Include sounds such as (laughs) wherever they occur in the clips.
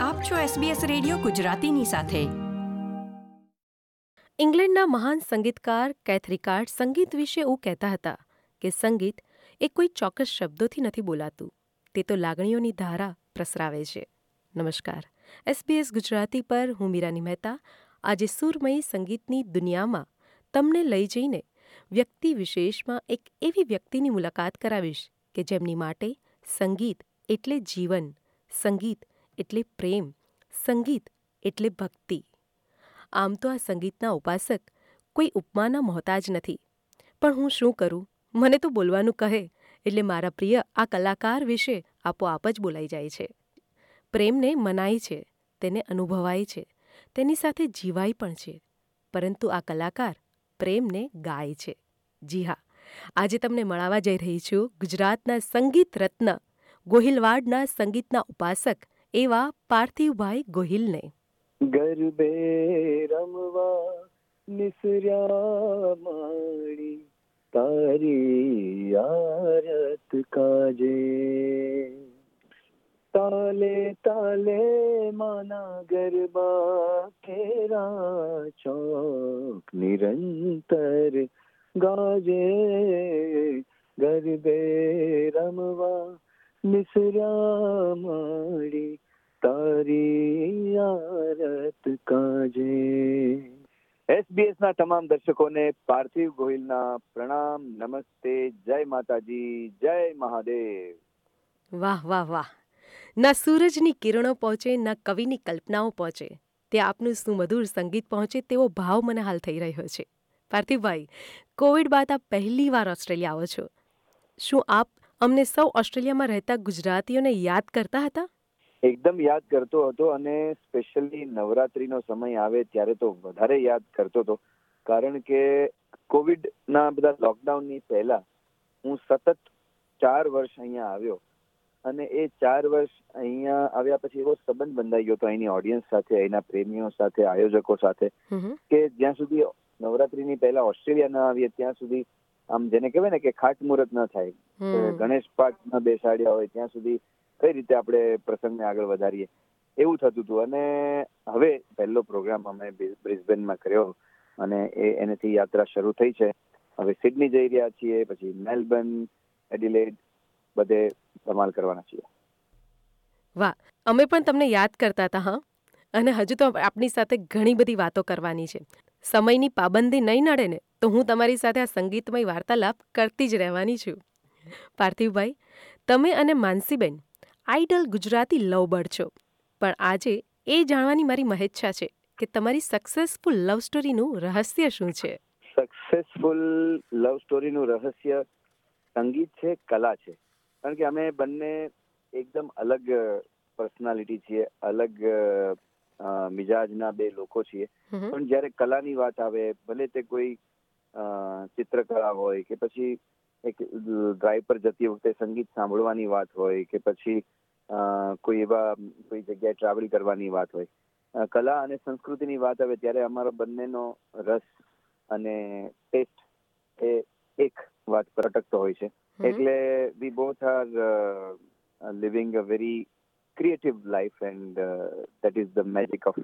આપ છો SBS radio ગુજરાતીની સાથે. ઇંગ્લેન્ડના મહાન સંગીતકાર કેથરિકાર્ડ સંગીત વિશે એવું કહેતા હતા કે સંગીત એ કોઈ ચોક્કસ શબ્દોથી નથી બોલાતું, તે તો લાગણીઓની ધારા પ્રસરાવે છે. નમસ્કાર. SBS ગુજરાતી પર હું મીરાની મહેતા, આજે સુરમયી સંગીતની દુનિયામાં તમને લઈ જઈને વ્યક્તિ વિશેષમાં એક એવી વ્યક્તિની મુલાકાત કરાવીશ કે જેમની માટે સંગીત એટલે જીવન, સંગીત એટલે પ્રેમ, સંગીત એટલે ભક્તિ. આમ તો આ સંગીતના ઉપાસક કોઈ ઉપમાના મોહતાજ નથી. પણ હું શું કરું? મને તો બોલવાનું કહે, એટલે મારા પ્રિય આ કલાકાર વિશે આપોઆપ જ બોલાઈ જાય છે. પ્રેમને મનાય છે, તેને અનુભવાય છે, તેની સાથે જીવાય પણ છે. પરંતુ આ કલાકાર પ્રેમને ગાય છે. જી હા, આજે તમને મળાવા જઈ રહી છું ગુજરાતના સંગીત રત્ન, ગોહિલવાડના સંગીતના ઉપાસક એવા પાર્થિવભાઈ ગોહિલને. ગરબે રમવા નિસર્યા માણી તારી આરત કાજે. તાલે તાલે માના ગરબા કેરા ચોક નિરંતર ગાજે. ગરબે રમવા નિસર્યા માડી તારી આરત કાજે. એસબીએસ ના તમામ દર્શકોને પાર્થિવ ગોહિલના પ્રણામ, નમસ્તે, જય માતાજી, જય મહાદેવ. વાહ વાહ વાહ. ના સૂરજની કિરણો પહોંચે, ના કવિની કલ્પનાઓ પહોંચે. તે આપનું સુમધુર સંગીત પહોંચે, તેવો ભાવ મને હાલ થઈ રહ્યો છે. પાર્થિવભાઈ, કોવિડ બાદ આપ પહેલી વાર ઓસ્ટ્રેલિયા આવો છો. શું આપ અમને સૌ ઓસ્ટ્રેલિયામાં રહેતા ગુજરાતીઓને યાદ કરતા હતા? એકદમ યાદ કરતો હતો અને સ્પેશિયલી નવરાત્રીનો સમય આવે ત્યારે તો વધારે યાદ કરતો હતો. કારણ કે કોવિડ ના બધા લોકડાઉનની પહેલા હું સતત ચાર વર્ષ અહીંયા આવ્યો અને એ ચાર વર્ષ અહીંયા આવ્યા પછી એવો સંબંધ બંધાઈ ગયો હતો અહીંની ઓડિયન્સ સાથે અહીંના પ્રેમીઓ સાથે આયોજકો સાથે કે જ્યાં સુધી નવરાત્રીની પહેલા ઓસ્ટ્રેલિયા ના આવીએ ત્યાં સુધી આમ જેને કહેવાય ને કે ખાટ મુહૂર્ત ન થાય. ગણેશ પાઠ ન બેસાડ્યા હોય ત્યાં સુધી કઈ રીતે આપણે પ્રસંગને આગળ વધારીએ? એવું થતું હતું. અને હવે પહેલો પ્રોગ્રામ અમે બ્રિસ્બેનમાં કર્યો અને એ એનેથી યાત્રા શરૂ થઈ છે. હવે સિડની જઈ રહ્યા છીએ પછી મેલબર્ન એડિલેડ બધે ધમાલ કરવાના છીએ. વાહ. અમે પણ તમને યાદ કરતા હતા હા? અને હજુ તો આપની સાથે ઘણી બધી વાતો કરવાની છે. સમયની પાબંદી નહીં નડે ને? તો હું તમારી સાથે આ સંગીતમય વાર્તાલાપ કરતી જ રહેવાની છું. પાર્થિવભાઈ તમે અને માનસીબેન આઈડલ ગુજરાતી લવબર્ડ છો પણ આજે એ જાણવાની મારી મહેચ્છા છે કે તમારી સક્સેસફુલ લવ સ્ટોરીનું રહસ્ય શું છે? સક્સેસફુલ લવ સ્ટોરીનું રહસ્ય સંગીત છે કલા છે. કારણ કે અમે બંને એકદમ અલગ પર્સનાલિટી છીએ અલગ મિજાજના બે લોકો છીએ. પણ જ્યારે કલાની વાત આવે ભલે તે કોઈ ચિત્રકલા હોય કે પછી એક ડ્રાઈવ પર જતી વખતે સંગીત સાંભળવાની વાત હોય કે પછી કોઈ એવા કોઈ જગ્યાએ ટ્રાવેલ કરવાની વાત હોય. કલા અને સંસ્કૃતિની વાત આવે ત્યારે અમારો બંનેનો રસ અને ટેસ્ટ એ એક વાત પર અટકતો હોય છે. એટલે we both are living a very creative life and that is the magic of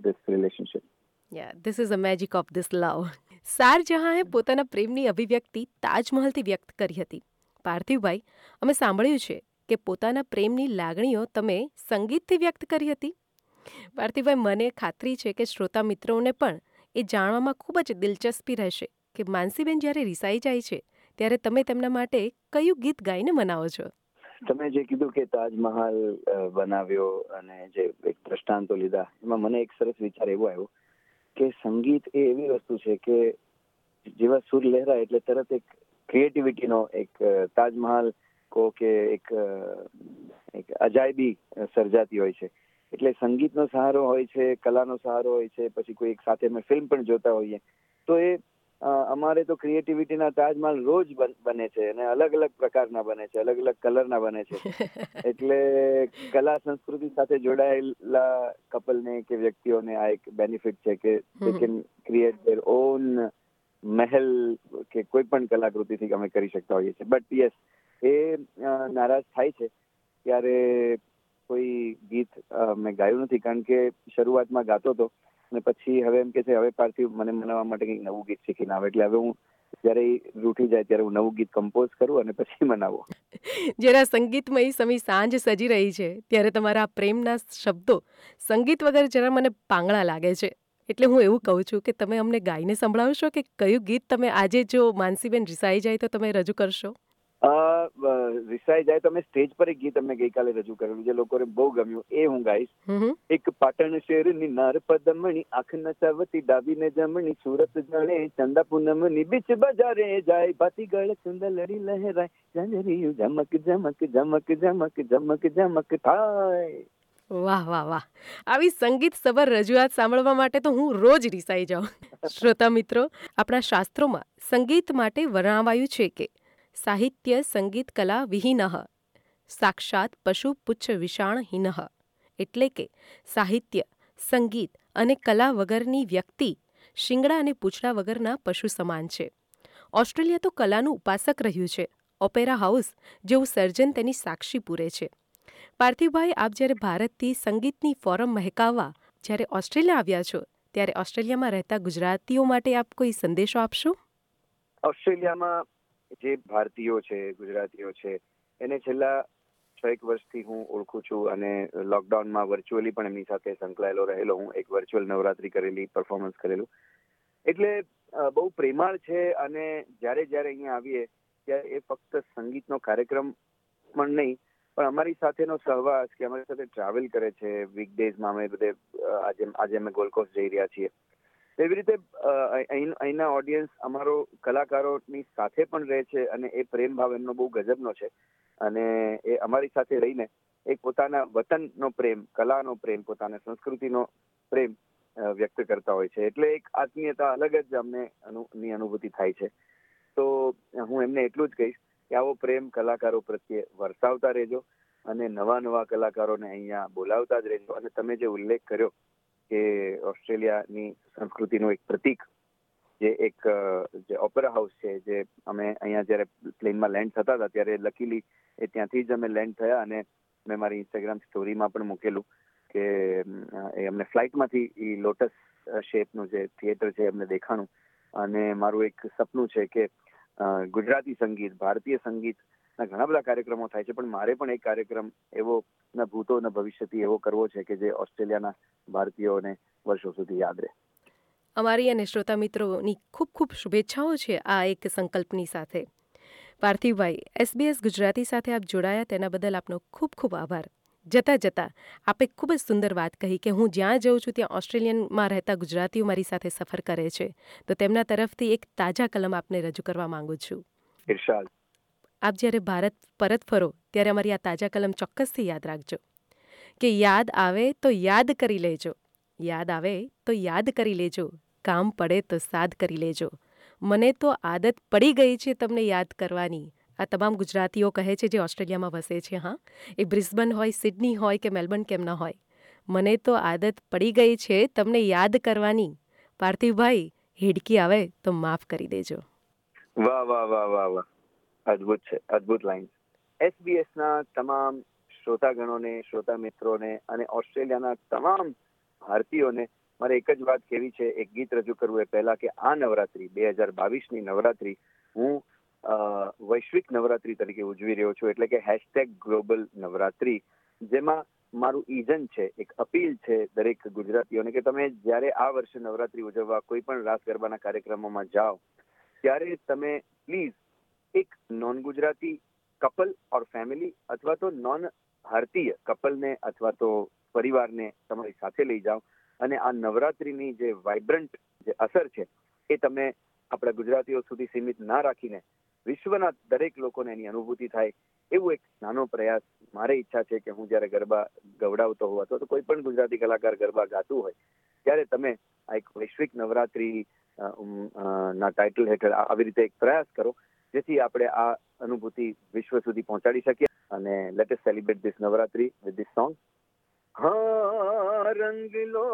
this uh, this is a magic of this this શારજહાંએ (laughs) પોતાના પ્રેમની અભિવ્યક્તિ તાજમહલથી વ્યક્ત કરી હતી. પાર્થિવભાઈ, અમે સાંભળ્યું છે કે પોતાના પ્રેમની લાગણીઓ તમે સંગીતથી વ્યક્ત કરી હતી. પાર્થિવભાઈ, મને ખાતરી છે કે શ્રોતા મિત્રોને પણ એ જાણવામાં ખૂબ જ દિલચસ્પી રહેશે કે માનસીબેન જ્યારે રિસાઈ જાય છે, ત્યારે તમે તેમના માટે કયું ગીત ગાઈને મનાવો છો? તમે જે કીધું કે તાજમહાલ બનાવ્યો અને જે એક દ્રષ્ટાંતો લીધા, એમાં મને એક સરસ વિચાર એવો આવ્યો કે સંગીત એ એવી વસ્તુ છે કે જેવા સુર લહેરાય એટલે તરત એક ક્રિએટિવિટીનો એક તાજમહાલ કહો કે એક એક અજાયબી સર્જાતી હોય છે. એટલે સંગીતનો સહારો હોય છે, કલાનો સહારો હોય છે, પછી કોઈ એક સાથે અમે ફિલ્મ પણ જોતા હોઈએ. તો એ અમારે તો ક્રિએટિવિટીના તાજમહાલ રોજ બને છે અને અલગ અલગ પ્રકારના બને છે અલગ અલગ કલરના બને છે. (laughs) એટલે કલા સંસ્કૃતિ સાથે જોડાયેલા કપલને કે વ્યક્તિઓને આ એક બેનિફિટ છે કે they can create their own મહેલ કે કોઈ પણ કલાકૃતિથી અમે કરી શકતા હોઈએ છીએ. બટ યસ એ નારાજ થાય છે ત્યારે કોઈ ગીત મેં ગાયું નથી. કારણ કે શરૂઆતમાં ગાતો હતો અને પછી હવે એમ કે છે, હવે પાર્થિવ મને મનાવવા માટે કંઈક નવું ગીત શીખીને આવે. એટલે હવે હું જ્યારે રૂઠી જાય ત્યારે હું નવું ગીત કમ્પોઝ કરું અને પછી મનાવો. જ્યારે સંગીતમય સમય સાંજ સજી રહી છે, ત્યારે તમારા પ્રેમના શબ્દો સંગીત વગર જરા મને પાંગળા લાગે છે. એટલે હું એવું કહું છું કે તમે અમને ગાઈને સંભળાવશો કે કયું ગીત તમે આજે જો માનસીબેન રિસાઈ જાય તો તમે રજૂ કરશો? રિસાઈ જાય તો અમે સ્ટેજ પર એક ગીત અમે ગઈકાલે રજૂ કરેલું જે લોકોને બહુ ગમ્યું. એ હું ગાઈશ. એક પાટણ શેરની નાર પદમણી આંખ નચાવતી ડાબીને જમણી સુરત જણે ચંદા પૂનમની બીચ બજારે જાય ભાતી ગળ ચુંદલડી લહેરાય જાંજરીયું ઝમક ઝમક ઝમક ઝમક ઝમક ઝમક થાય. વાહ વાહ વાહ. આવી સંગીત સભર રજૂઆત સાંભળવા માટે તો હું રોજ રિસાઈ જાઉં. (laughs) શ્રોતા મિત્રો આપણા શાસ્ત્રોમાં સંગીત માટે વર્ણવાયું છે કે સાહિત્ય, સંગીત, કલા વિહીનઃ, સાક્ષાત પશુ પુચ્છ વિષાણ એટલે કે સાહિત્ય, સંગીત અને કલા વગરની વ્યક્તિ શિંગડા અને પૂંછડા વગરના પશુ સમાન છે. ઓસ્ટ્રેલિયા તો કલાનું ઉપાસક રહ્યું છે, ઓપેરા હાઉસ જેવું સર્જન તેની સાક્ષી પૂરે છે. પાર્થિવભાઈ, આપ જ્યારે ભારતથી સંગીતની ફોરમ મહેકાવવા જ્યારે ઓસ્ટ્રેલિયા આવ્યા છો, ત્યારે ઓસ્ટ્રેલિયામાં રહેતા ગુજરાતીઓ માટે આપ કોઈ સંદેશો આપશો? ઓસ્ટ્રેલિયામાં જે ભારતીયો છે, ગુજરાતીઓ છે, એને છેલ્લા છ એક વર્ષથી હું ઓળખું છું અને લોકડાઉનમાં વર્ચ્યુઅલી પણ એમની સાથે સંકળાયેલો રહેલો હું, એક વર્ચ્યુઅલ નવરાત્રી કરેલી પરફોર્મન્સ કરેલું. એટલે બહુ પ્રેમાળ છે અને જ્યારે જ્યારે અહીંયા આવીએ, ત્યારે એ ફક્ત સંગીતનો કાર્યક્રમ પણ નહીં, પણ અમારી સાથેનો સહવાસ કે અમારી સાથે ટ્રાવેલ કરે છે વીકડેઝમાં અમે બધે આજે આજે અમે ગોલ્ડ કોસ્ટ જઈ રહ્યા છીએ. એવી રીતે અહીંના ઓડિયન્સ અમારો કલાકારોની સાથે પણ રહે છે અને એ પ્રેમ ભાવ એમનો બહુ ગજબનો છે. અને એ અમારી સાથે રહીને એક પોતાના વતનનો પ્રેમ, કલાનો પ્રેમ, પોતાના સંસ્કૃતિનો પ્રેમ વ્યક્ત કરતા હોય છે. એટલે એક આત્મીયતા અલગ જ અમને ની અનુભૂતિ થાય છે. તો હું એમને એટલું જ કહીશ કે આવો પ્રેમ કલાકારો પ્રત્યે વરસાવતા રહેજો અને નવા નવા કલાકારોને અહીંયા બોલાવતા જ રહેજો. અને તમે જે ઉલ્લેખ કર્યો કે ઓસ્ટ્રેલિયાની સંસ્કૃતિનું એક પ્રતીક, જે એક જે ઓપેરા હાઉસ છે, જે અમે અહીંયા જ્યારે પ્લેનમાં લેન્ડ થતા હતા, ત્યારે લકીલી એ ત્યાંથી જ અમે લેન્ડ થયા અને મેં મારી ઇન્સ્ટાગ્રામ સ્ટોરીમાં પણ મૂકેલું કે એ અમને ફ્લાઇટમાંથી એ લોટસ શેપનું જે થિયેટર છે અમને દેખાણું. અને મારું એક સપનું છે કે ગુજરાતી સંગીત, ભારતીય સંગીતના ઘણા બધા કાર્યક્રમો થાય છે પણ મારે પણ એક કાર્યક્રમ એવો ન ભૂતો ના ભવિષ્યથી એવો કરવો છે કે જે ઓસ્ટ્રેલિયાના ભારતીયોને વર્ષો સુધી યાદ રહે. અમારી અને શ્રોતા મિત્રોની ખૂબ ખૂબ શુભેચ્છાઓ છે આ એક સંકલ્પની સાથે. પાર્થિવભાઈ એસબીએસ ગુજરાતી સાથે આપ જોડાયા તેના બદલ આપનો ખૂબ ખૂબ આભાર. જતાં જતાં આપે ખૂબ જ સુંદર વાત કહી કે હું જ્યાં જઉં છું ત્યાં ઓસ્ટ્રેલિયનમાં રહેતા ગુજરાતીઓ મારી સાથે સફર કરે છે. તો તેમના તરફથી એક તાજા કલમ આપને રજૂ કરવા માંગુ છું. ઇરશાદ આપ જ્યારે ભારત પરત ફરો, ત્યારે અમારી આ તાજા કલમ ચોક્કસથી યાદ રાખજો. કે યાદ આવે તો યાદ કરી લેજો. યાદ આવે તો યાદ કરી લેજો. કામ પડે તો સાદ કરી લેજો. મને તો આદત પડી ગઈ છે તમને યાદ કરવાની. આ તમામ ગુજરાતીઓ કહે છે જે ઓસ્ટ્રેલિયામાં વસે છે, હા? એ બ્રિસ્બન હોય, સિડની હોય કે મેલબર્ન કેમ ન હોય. મને તો આદત પડી ગઈ છે તમને યાદ કરવાની. પાર્થિવભાઈ, હેડકી આવે તો માફ કરી દેજો. વાહ વાહ વાહ વાહ વાહ. અદ્ભુત છે, અદ્ભુત લાઈન SBS ના તમામ શ્રોતાગણોને શ્રોતા મિત્રોને અને ઓસ્ટ્રેલિયાના તમામ ભારતીયોને મારે એક જ વાત કહેવી છે, એક ગીત રજૂ કરવું એ પહેલા કે આ નવરાત્રી, બે હજાર બાવીસની નવરાત્રી હું વૈશ્વિક નવરાત્રી તરીકે ઉજવી રહ્યો છું, એટલે કે હેશટેગ ગ્લોબલ નવરાત્રી, જેમાં મારું ઈજન છે, એક અપીલ છે દરેક ગુજરાતીઓને કે તમે જ્યારે આ વર્ષે નવરાત્રી ઉજવવા કોઈ પણ રાસ ગરબાના કાર્યક્રમોમાં જાઓ, ત્યારે તમે પ્લીઝ એક non Gujarati couple or family અથવા તો નોન ભારતીય કપલને અથવા તો પરિવારને તમારી સાથે લઈ જાઓ અને આ નવરાત્રીની જે વાઇબ્રન્ટ જે અસર છે એ તમે આપણા ગુજરાતીઓ સુધી સીમિત ના રાખીને વિશ્વના દરેક લોકોને એની અનુભૂતિ થાય એવું એક નાનો પ્રયાસ મારે ઈચ્છા છે કે હું જ્યારે ગરબા ગવડાવતો હોઉં અથવા તો કોઈ પણ ગુજરાતી કલાકાર ગરબા ગાતું હોય ત્યારે તમે આ એક વૈશ્વિક નવરાત્રી ના ટાઇટલ હેઠળ આવી રીતે એક પ્રયાસ કરો જેથી આપણે આ અનુભૂતિ વિશ્વ સુધી પહોંચાડી શકીએ અને let's celebrate this Navratri with this song હા રંગલો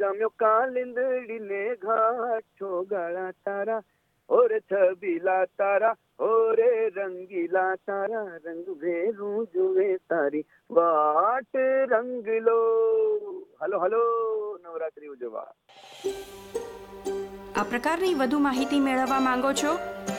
જામ્યો કાલિંદડીને ઘાટ છો ગાળા તારા. ઓરે છબીલા તારા ઓરે રંગીલા તારા. રંગ ભેરું જુએ તારી વાટ રંગીલો હલો હલો નવરાત્રી ઉજવવા. આ પ્રકારની વધુ માહિતી મેળવવા માંગો છો